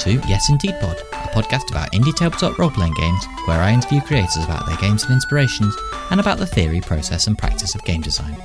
To Yes Indie'd Pod, a podcast about indie tabletop role playing games where I interview creators about their games and inspirations and about the theory, process, and practice of game design.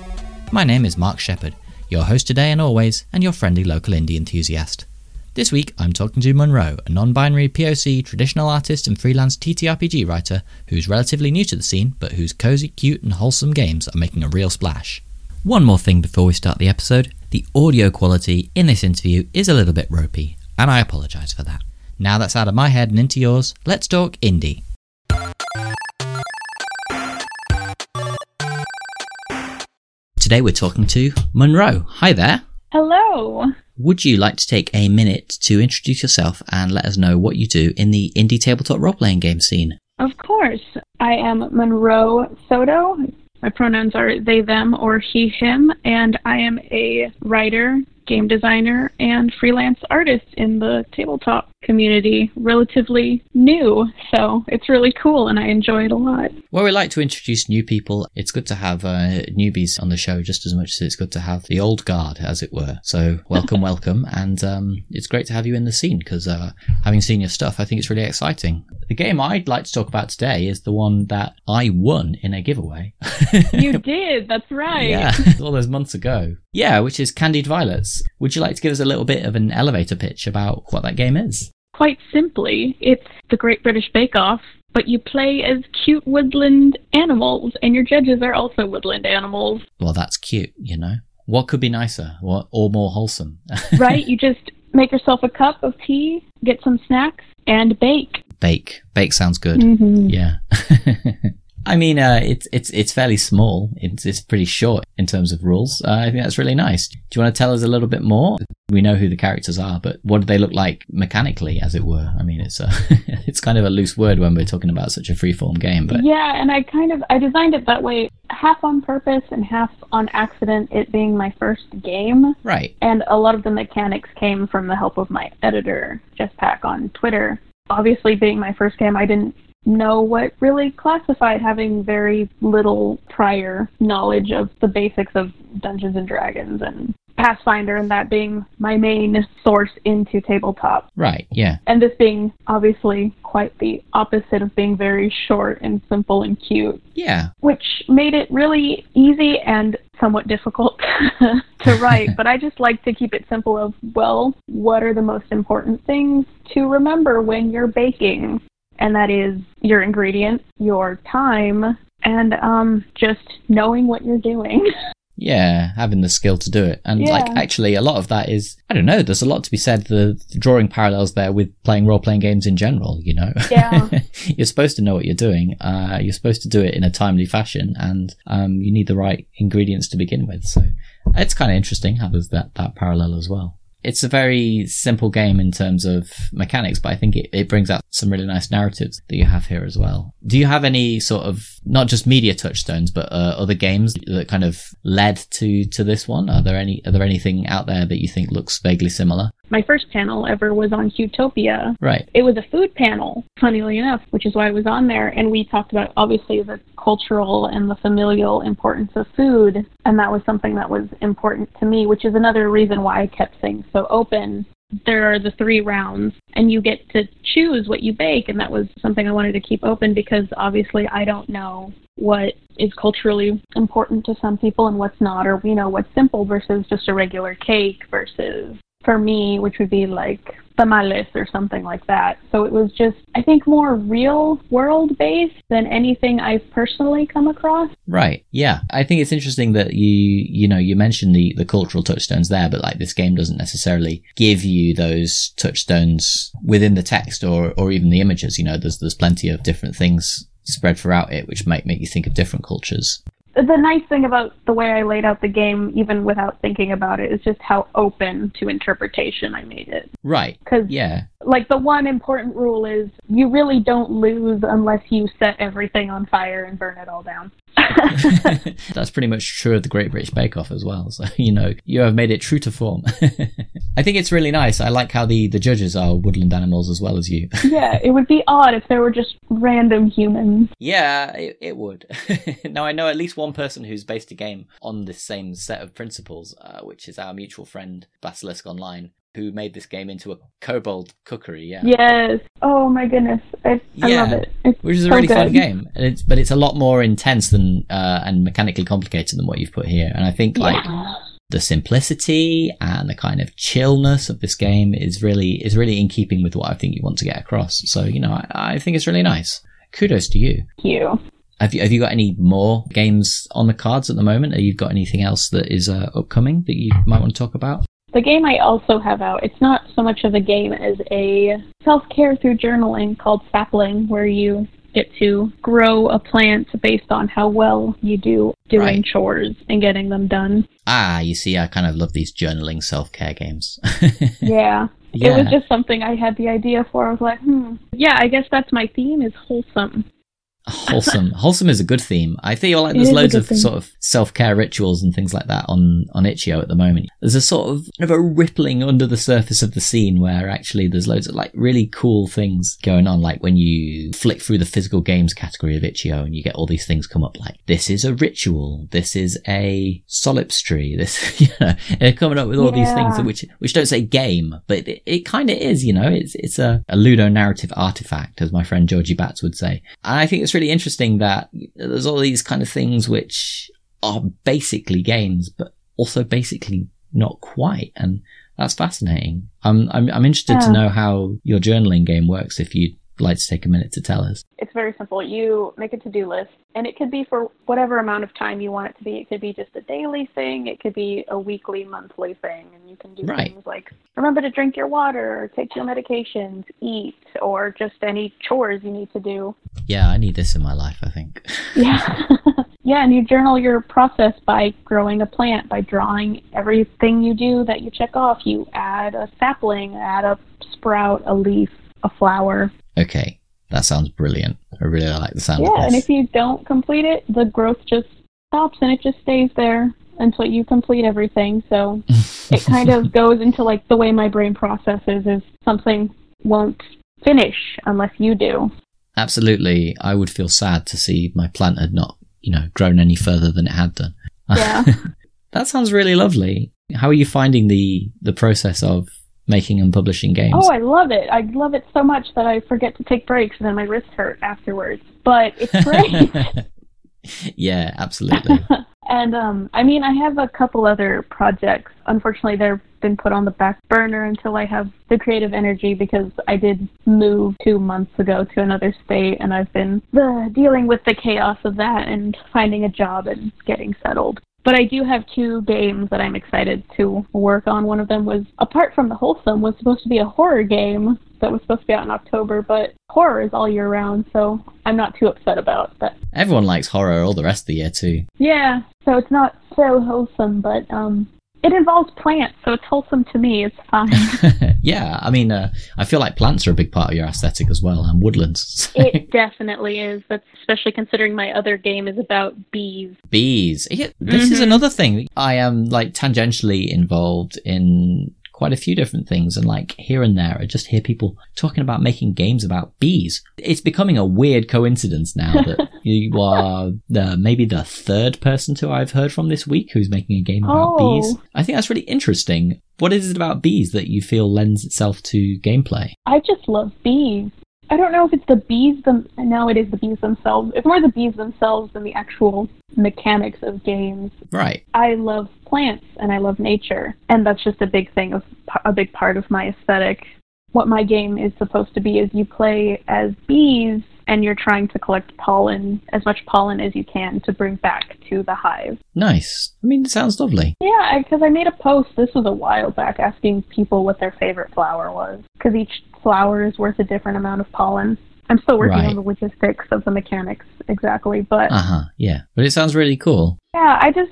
My name is Marx Shepherd, your host today and always, and your friendly local indie enthusiast. This week, I'm talking to Monroe, a non binary POC, traditional artist, and freelance TTRPG writer who's relatively new to the scene, but whose cozy, cute, and wholesome games are making a real splash. One more thing before we start the episode the audio quality in this interview is a little bit ropey, and I apologise for that. Now that's out of my head and into yours, let's talk indie. Today we're talking to Monroe. Hi there. Hello. Would you like to take a minute to introduce yourself and let us know what you do in the indie tabletop role playing game scene? Of course. I am Monroe Soto. My pronouns are they, them, or he, him, and I am a writer, game designer, and freelance artist in the tabletop community. Relatively new, so it's really cool and I enjoy it a lot. Well, we like to introduce new people. It's good to have uh, newbies on the show just as much as it's good to have the old guard, as it were. So, welcome, welcome. And um, it's great to have you in the scene because uh, having seen your stuff, I think it's really exciting. The game I'd like to talk about today is the one that I won in a giveaway. You did, that's right. Yeah, all those months ago. Yeah, which is Candied Violets. Would you like to give us a little bit of an elevator pitch about what that game is? Quite simply, it's the Great British Bake Off, but you play as cute woodland animals, and your judges are also woodland animals. Well, that's cute, you know. What could be nicer or, or more wholesome? right? You just make yourself a cup of tea, get some snacks, and bake. Bake. Bake sounds good. Mhm. Yeah. I mean, uh, it's it's it's fairly small. It's it's pretty short in terms of rules. Uh, I think that's really nice. Do you want to tell us a little bit more? We know who the characters are, but what do they look like mechanically, as it were? I mean, it's a it's kind of a loose word when we're talking about such a freeform game, but Yeah, and I kind of I designed it that way, half on purpose and half on accident. It being my first game, right. and a lot of the mechanics came from the help of my editor, Jess Pack, on Twitter. Obviously, being my first game, I didn't know what really classified, having very little prior knowledge of the basics of Dungeons and Dragons and Pathfinder, and that being my main source into tabletop. Right. Yeah. And this being obviously quite the opposite of being very short and simple and cute Yeah. which made it really easy and somewhat difficult to write. but I just like to keep it simple of, well, what are the most important things to remember when you're baking? And that is your ingredients, your time, and um, just knowing what you're doing. Yeah, having the skill to do it. And like actually a lot of that is I don't know, there's a lot to be said the, the drawing parallels there with playing role playing games in general, you know. Yeah. you're supposed to know what you're doing. Uh you're supposed to do it in a timely fashion and um you need the right ingredients to begin with. So it's kind of interesting how there's that that parallel as well. It's a very simple game in terms of mechanics, but I think it, it brings out some really nice narratives that you have here as well. Do you have any sort of not just media touchstones, but uh, other games that kind of led to to this one? Are there any are there anything out there that you think looks vaguely similar? my first panel ever was on Utopia. Right. It was a food panel, funnily enough, which is why I was on there. And we talked about obviously the cultural and the familial importance of food. And that was something that was important to me, which is another reason why I kept things so open. There are the three rounds, and you get to choose what you bake. And that was something I wanted to keep open because obviously I don't know what is culturally important to some people and what's not, or we know what's simple versus just a regular cake versus for me, which would be like tamales or something like that. So it was just, I think, more real world based than anything I've personally come across. Right. Yeah. I think it's interesting that you, you know, you mentioned the, the cultural touchstones there, but like this game doesn't necessarily give you those touchstones within the text or, or even the images. You know, there's, there's plenty of different things spread throughout it, which might make you think of different cultures. The nice thing about the way I laid out the game, even without thinking about it, is just how open to interpretation I made it. Right. Because Yeah. Like the one important rule is you really don't lose unless you set everything on fire and burn it all down. That's pretty much true of the Great British Bake Off as well. So, you know, you have made it true to form. I think it's really nice. I like how the, the judges are woodland animals as well as you. yeah, it would be odd if there were just random humans. Yeah, it, it would. now, I know at least one person who's based a game on this same set of principles, uh, which is our mutual friend Basilisk Online. Who made this game into a kobold cookery. Yeah. Yes. Oh my goodness, I, I love it. It's Which is a so really fun game, and it's but it's a lot more intense than uh, and mechanically complicated than what you've put here. And I think like Yeah. the simplicity and the kind of chillness of this game is really is really in keeping with what I think you want to get across. So you know, I, I think it's really nice. Kudos to you. Thank you. Have you have you got any more games on the cards at the moment? Have you got anything else that is uh, upcoming that you might want to talk about? The game I also have out, it's not so much of a game as a self care through journaling called Sapling, where you get to grow a plant based on how well you do doing Right. chores and getting them done. Ah, you see, I kind of love these journaling self care games. Yeah. It was just something I had the idea for. I was like, hmm. Yeah, I guess that's my theme is wholesome. Wholesome. Wholesome is a good theme. I feel like there's loads of sort of self-care rituals and things like that on on itch.io at the moment. There's a sort of, of a rippling under the surface of the scene where actually there's loads of like really cool things going on. Like when you flick through the physical games category of itch.io and you get all these things come up like this is a ritual. This is a solipstry this you know they're coming up with all these things which which don't say game but it, it kind of is you know? It's it's a, a ludo narrative artifact as my friend georgie batts would say. And i think it's really interesting that there's all these kind of things which are basically games but also basically not quite and that's fascinating. I'm i'm, I'm interested to know how your journaling game works if you'd like to take a minute to tell us It's very simple. You make a to do list, and it could be for whatever amount of time you want it to be. It could be just a daily thing, it could be a weekly, monthly thing, and you can do Right. things like remember to drink your water, or take your medications, eat, or just any chores you need to do. yeah i need this in my life i think Yeah. yeah, and you journal your process by growing a plant, by drawing everything you do that you check off. You add a sapling, add a sprout, a leaf, a flower. okay that sounds brilliant i really like the sound Yeah, and if you don't complete it, the growth just stops and it just stays there until you complete everything. So it kind of goes into like the way my brain processes is something won't finish unless you do. absolutely i would feel sad to see my plant had not you know grown any further than it had done Yeah. that sounds really lovely how are you finding the the process of making and publishing games Oh, I love it. I love it so much that I forget to take breaks and then my wrists hurt afterwards. But it's great. yeah absolutely and um I mean I have a couple other projects. Unfortunately they've been put on the back burner until I have the creative energy because I did move two months ago to another state and I've been uh, dealing with the chaos of that and finding a job and getting settled. But I do have two games that I'm excited to work on. One of them was, apart from the wholesome, was supposed to be a horror game that was supposed to be out in October, but horror is all year round, so I'm not too upset about that. everyone likes horror all the rest of the year too Yeah, so it's not so wholesome, but um, it involves plants, so it's wholesome to me. It's fine. yeah i mean uh, i feel like plants are a big part of your aesthetic as well and woodlands it definitely is. That's especially considering my other game is about bees. bees yeah, this is Mhm. another thing i am like tangentially involved in quite a few different things and like here and there i just hear people talking about making games about bees it's becoming a weird coincidence now that you are the, maybe the third person to i've heard from this week who's making a game about Oh. bees i think that's really interesting what is it about bees that you feel lends itself to gameplay I just love bees. I don't know if it's the bees them. No, it is the bees themselves. It's more the bees themselves than the actual mechanics of games. right I love plants and I love nature, and that's just a big thing of a big part of my aesthetic. What my game is supposed to be is you play as bees and you're trying to collect pollen, as much pollen as you can to bring back to the hive. nice i mean it sounds lovely Yeah, because I made a post, this was a while back, asking people what their favorite flower was. Because each flower is worth a different amount of pollen. I'm still working Right. on the logistics of the mechanics exactly, but uh-huh yeah but it sounds really cool yeah, I just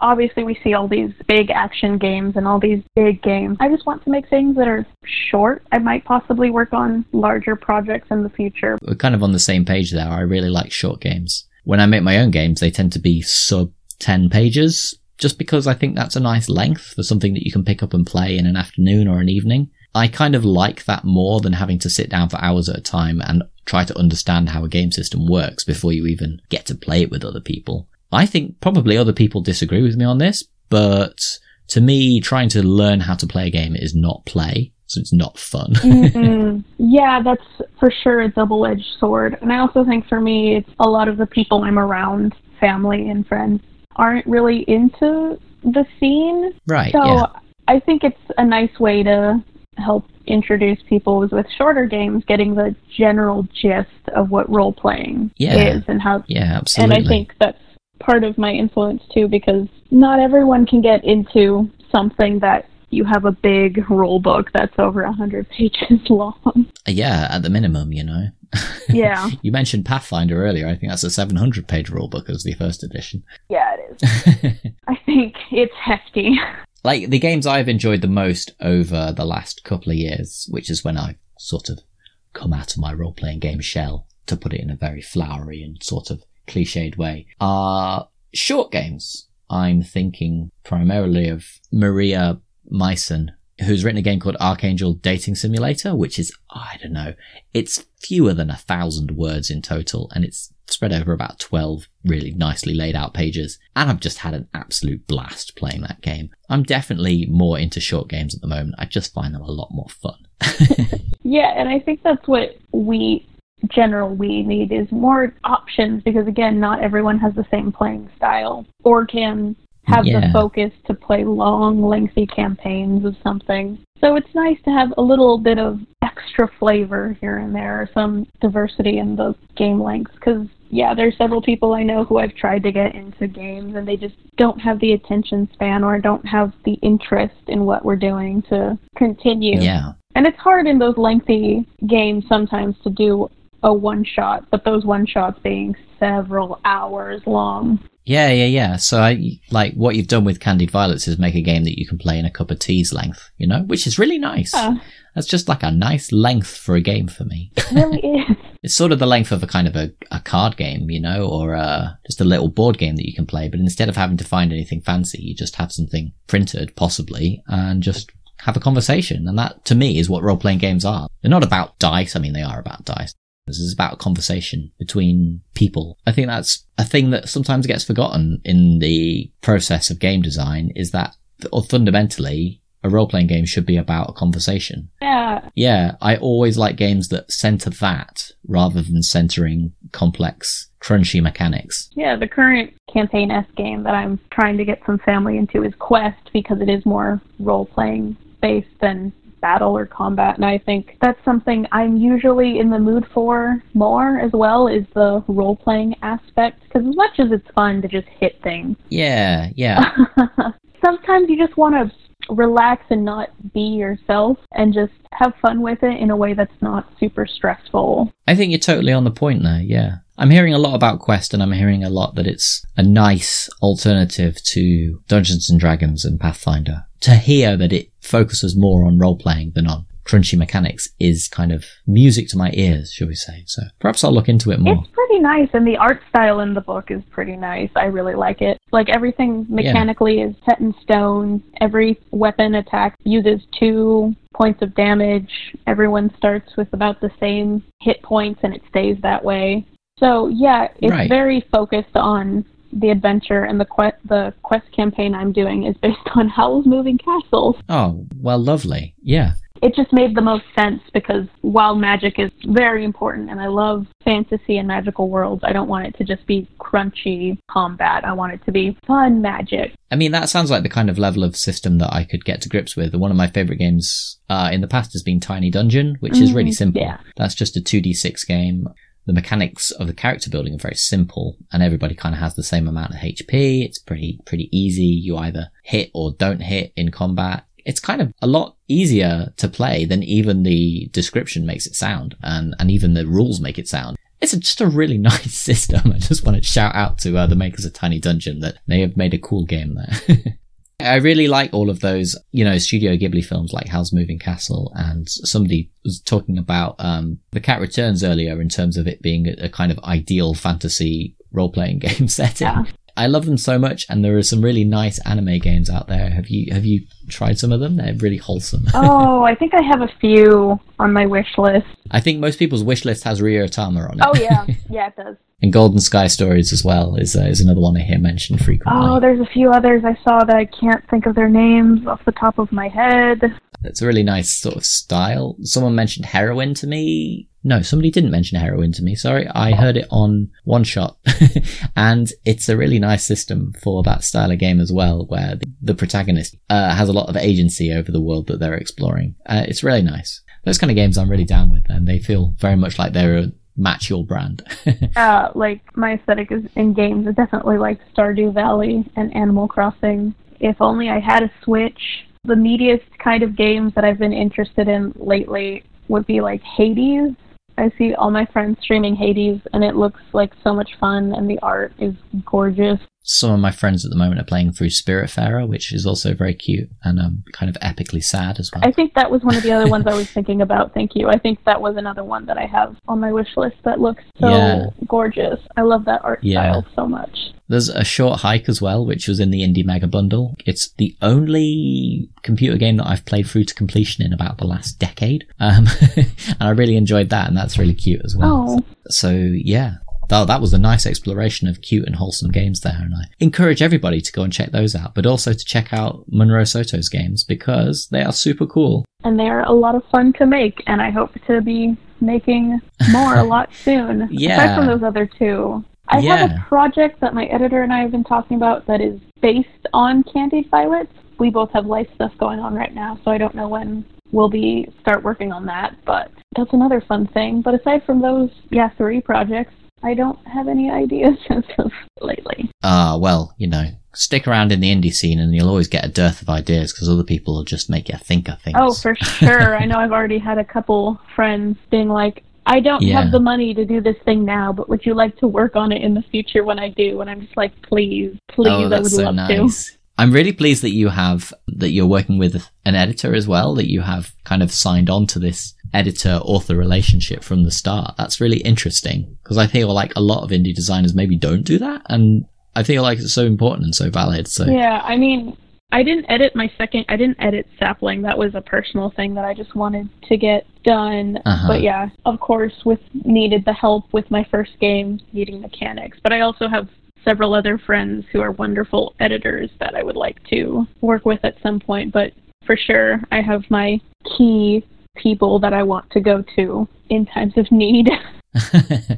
obviously we see all these big action games and all these big games. I just want to make things that are short. I might possibly work on larger projects in the future. we're kind of on the same page there. I really like short games. When I make my own games, they tend to be sub 10 pages, just because I think that's a nice length for something that you can pick up and play in an afternoon or an evening. I kind of like that more than having to sit down for hours at a time and try to understand how a game system works before you even get to play it with other people. I think probably other people disagree with me on this, but to me, trying to learn how to play a game is not play, so it's not fun. Mm-hmm. Yeah, that's for sure a double edged sword. And I also think for me, it's a lot of the people I'm around, family and friends, aren't really into the scene. right. So yeah. I think it's a nice way to help introduce people with shorter games, getting the general gist of what role playing Yeah. is and how. Yeah, absolutely. And I think that's part of my influence too, because not everyone can get into something that you have a big rule book that's over a hundred pages long. yeah, at the minimum, you know. Yeah. you mentioned Pathfinder earlier. I think that's a 700 page rulebook as the first edition. yeah, it is. I think it's hefty. Like the games I've enjoyed the most over the last couple of years, which is when I've sort of come out of my role playing game shell, to put it in a very flowery and sort of cliched way, are short games. I'm thinking primarily of Maria Myson, who's written a game called Archangel Dating Simulator, which is, I don't know, it's fewer than a thousand words in total, and it's spread over about 12 really nicely laid out pages. And I've just had an absolute blast playing that game. I'm definitely more into short games at the moment. I just find them a lot more fun. Yeah, and I think that's what we general we need is more options because again, not everyone has the same playing style or can have Yeah. the focus to play long, lengthy campaigns of something. So it's nice to have a little bit of extra flavor here and there, some diversity in the game lengths. Because yeah, there's several people I know who I've tried to get into games and they just don't have the attention span or don't have the interest in what we're doing to continue. yeah. And it's hard in those lengthy games sometimes to do a one shot, but those one shots being several hours long. Yeah, yeah, yeah. So I, like what you've done with Candied Violets is make a game that you can play in a cup of tea's length, you know, which is really nice. Yeah. That's just like a nice length for a game for me. It really is. It's sort of the length of a kind of a, a card game, you know, or uh, just a little board game that you can play. But instead of having to find anything fancy, you just have something printed, possibly, and just have a conversation. And that, to me, is what role playing games are. They're not about dice. I mean, they are about dice. This is about a conversation between people. I think that's a thing that sometimes gets forgotten in the process of game design is that or fundamentally a role playing game should be about a conversation. Yeah. Yeah, I always like games that center that rather than centering complex, crunchy mechanics. Yeah, the current campaign S game that I'm trying to get some family into is Quest because it is more role playing based than battle or combat and I think that's something I'm usually in the mood for more as well is the role playing aspect because as much as it's fun to just hit things Yeah, yeah. sometimes you just want to relax and not be yourself and just have fun with it in a way that's not super stressful. I think you're totally on the point there, yeah. I'm hearing a lot about Quest and I'm hearing a lot that it's a nice alternative to Dungeons and Dragons and Pathfinder. To hear that it focuses more on role playing than on crunchy mechanics is kind of music to my ears, shall we say. So perhaps I'll look into it more. It's pretty nice, and the art style in the book is pretty nice. I really like it. Like everything mechanically is set in stone. Every weapon attack uses two points of damage. Everyone starts with about the same hit points, and it stays that way. So yeah, it's Right. very focused on the adventure, and the quest the quest campaign I'm doing is based on Howl's Moving Castle. Oh, well, lovely. Yeah. it just made the most sense because while magic is very important and I love fantasy and magical worlds, I don't want it to just be crunchy combat. I want it to be fun magic. I mean, that sounds like the kind of level of system that I could get to grips with. One of my favorite games uh, in the past has been Tiny Dungeon, which is really Mm, simple. yeah. That's just a 2d6 game. The mechanics of the character building are very simple, and everybody kind of has the same amount of HP. It's pretty pretty easy. You either hit or don't hit in combat. It's kind of a lot easier to play than even the description makes it sound, and and even the rules make it sound. It's just a really nice system. I just want to shout out to uh, the makers of Tiny Dungeon that they have made a cool game there. I really like all of those, you know, Studio Ghibli films like Howl's Moving Castle, and somebody was talking about um, The Cat Returns earlier in terms of it being a, a kind of ideal fantasy role-playing game setting. Yeah. I love them so much, and there are some really nice anime games out there. Have you have you tried some of them. They're really wholesome. oh, I think I have a few on my wish list. I think most people's wish list has Ryuutama on it. Oh yeah, yeah, it does. and Golden Sky Stories as well is uh, is another one I hear mentioned frequently. Oh, there's a few others I saw that I can't think of their names off the top of my head. It's a really nice sort of style. Someone mentioned heroin to me. No, somebody didn't mention heroin to me. Sorry, I heard it on one shot, and it's a really nice system for that style of game as well, where the, the protagonist uh, has a lot of agency over the world that they're exploring. Uh, it's really nice. Those kind of games I'm really down with, and they feel very much like they're a match your brand. uh, like my aesthetic is in games. I definitely like Stardew Valley and Animal Crossing. If only I had a Switch. The meatiest kind of games that I've been interested in lately would be like Hades. I see all my friends streaming Hades, and it looks like so much fun, and the art is gorgeous some of my friends at the moment are playing through Spiritfarer, which is also very cute and um, kind of epically sad as well. I think that was one of the other ones I was thinking about. Thank you. I think that was another one that I have on my wish list that looks so yeah. gorgeous. I love that art yeah. style so much. There's a short hike as well, which was in the Indie Mega Bundle. It's the only computer game that I've played through to completion in about the last decade. Um, and I really enjoyed that, and that's really cute as well. Oh. So, yeah, Oh, that was a nice exploration of cute and wholesome games there, and I encourage everybody to go and check those out, but also to check out Monroe Soto's games because they are super cool. And they are a lot of fun to make, and I hope to be making more a lot soon. yeah. Aside from those other two. I yeah. have a project that my editor and I have been talking about that is based on Candied Violets. We both have life stuff going on right now, so I don't know when we'll be start working on that, but that's another fun thing. But aside from those, yeah, three projects, I don't have any ideas as of lately. Ah, uh, well, you know, stick around in the indie scene and you'll always get a dearth of ideas because other people will just make you think of things. Oh, for sure. I know I've already had a couple friends being like, I don't yeah. have the money to do this thing now, but would you like to work on it in the future when I do? And I'm just like, please, please, oh, I would so love nice. to. I'm really pleased that you have that you're working with an editor as well, that you have kind of signed on to this editor author relationship from the start. That's really interesting because I feel like a lot of indie designers maybe don't do that. And I feel like it's so important and so valid. So yeah, I mean, I didn't edit my second. I didn't edit Sapling. That was a personal thing that I just wanted to get done. Uh-huh. But yeah, of course, with needed the help with my first game, needing mechanics. But I also have several other friends who are wonderful editors that I would like to work with at some point. But for sure, I have my key people that I want to go to in times of need.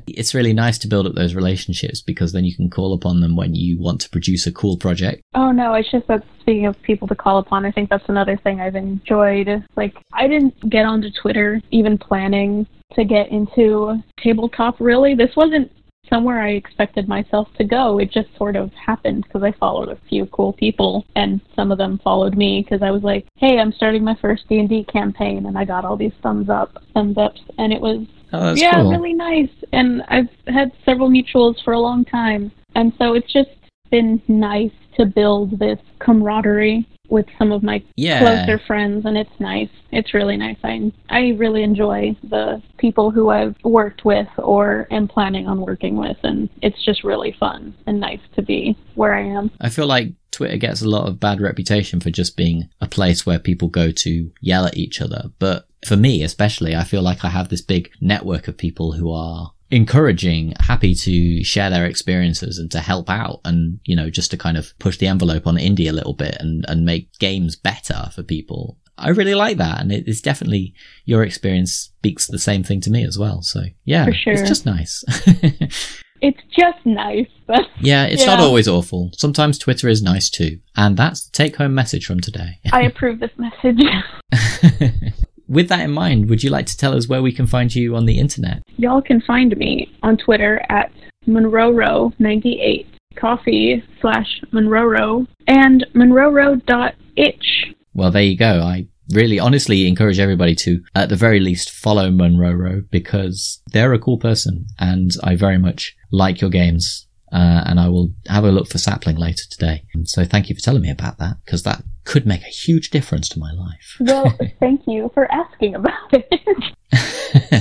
it's really nice to build up those relationships because then you can call upon them when you want to produce a cool project. Oh no, it's just that speaking of people to call upon, I think that's another thing I've enjoyed. Like I didn't get onto Twitter even planning to get into tabletop really. This wasn't somewhere I expected myself to go. It just sort of happened because I followed a few cool people, and some of them followed me because I was like, "Hey, I'm starting my first D and D campaign," and I got all these thumbs up, thumbs ups, and it was oh, yeah, cool. really nice. And I've had several mutuals for a long time, and so it's just been nice to build this camaraderie with some of my yeah. closer friends and it's nice. It's really nice. I I really enjoy the people who I've worked with or am planning on working with and it's just really fun and nice to be where I am. I feel like Twitter gets a lot of bad reputation for just being a place where people go to yell at each other, but for me especially, I feel like I have this big network of people who are encouraging, happy to share their experiences and to help out and, you know, just to kind of push the envelope on indie a little bit and, and make games better for people. I really like that. And it is definitely your experience speaks the same thing to me as well. So yeah, sure. it's just nice. it's just nice. But, yeah, it's yeah. not always awful. Sometimes Twitter is nice too. And that's the take home message from today. I approve this message with that in mind, would you like to tell us where we can find you on the internet? Y'all can find me on Twitter at MonroeRow98, Ko-Fi slash MonroeRow, and MonroeRow.itch. Well, there you go. I really honestly encourage everybody to, at the very least, follow Monroe because they're a cool person and I very much like your games uh, and I will have a look for sapling later today. So thank you for telling me about that because that could make a huge difference to my life. Well, thank you for asking about it.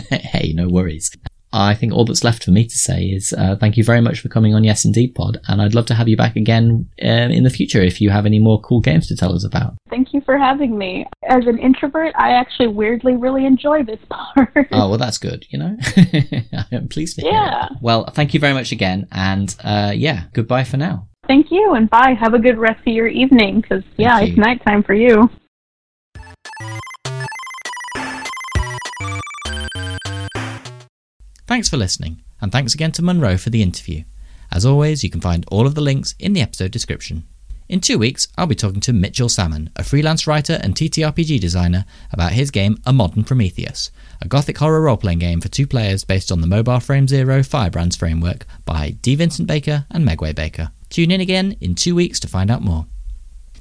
hey, no worries. I think all that's left for me to say is uh, thank you very much for coming on Yes Indie'd Pod, and I'd love to have you back again um, in the future if you have any more cool games to tell us about. Thank you for having me. As an introvert, I actually weirdly really enjoy this part. oh well, that's good. You know, I'm pleased to hear. Yeah. It. Well, thank you very much again, and uh, yeah, goodbye for now. Thank you, and bye. Have a good rest of your evening, because yeah, it's nighttime for you. Thanks for listening, and thanks again to Monroe for the interview. As always, you can find all of the links in the episode description. In two weeks, I'll be talking to Mitchell Salmon, a freelance writer and TTRPG designer, about his game A Modern Prometheus, a gothic horror role playing game for two players based on the Mobile Frame Zero Firebrands framework by D. Vincent Baker and Meguey Baker. Tune in again in two weeks to find out more.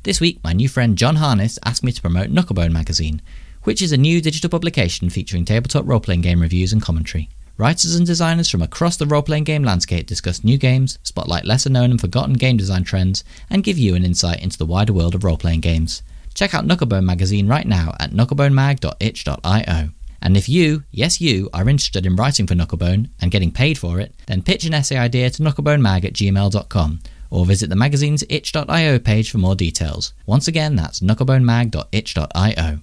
This week, my new friend John Harness asked me to promote Knucklebone magazine, which is a new digital publication featuring tabletop role playing game reviews and commentary. Writers and designers from across the role playing game landscape discuss new games, spotlight lesser known and forgotten game design trends, and give you an insight into the wider world of role playing games. Check out Knucklebone magazine right now at knucklebonemag.itch.io. And if you, yes you, are interested in writing for Knucklebone and getting paid for it, then pitch an essay idea to knucklebonemag at gmail.com or visit the magazine's itch.io page for more details. Once again, that's knucklebonemag.itch.io.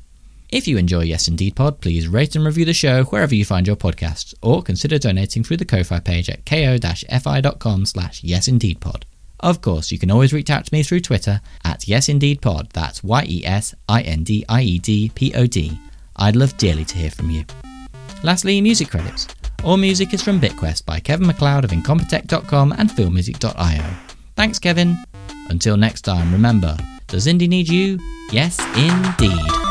If you enjoy Yes Indie'd Pod, please rate and review the show wherever you find your podcasts, or consider donating through the Ko-Fi page at ko-fi.com slash yesindiedpod. Of course, you can always reach out to me through Twitter at yesindiedpod, that's Y-E-S-I-N-D-I-E-D-P-O-D. I'd love dearly to hear from you. Lastly, music credits. All music is from BitQuest by Kevin MacLeod of Incompetech.com and FilmMusic.io. Thanks, Kevin. Until next time, remember, does Indie need you? Yes, indeed.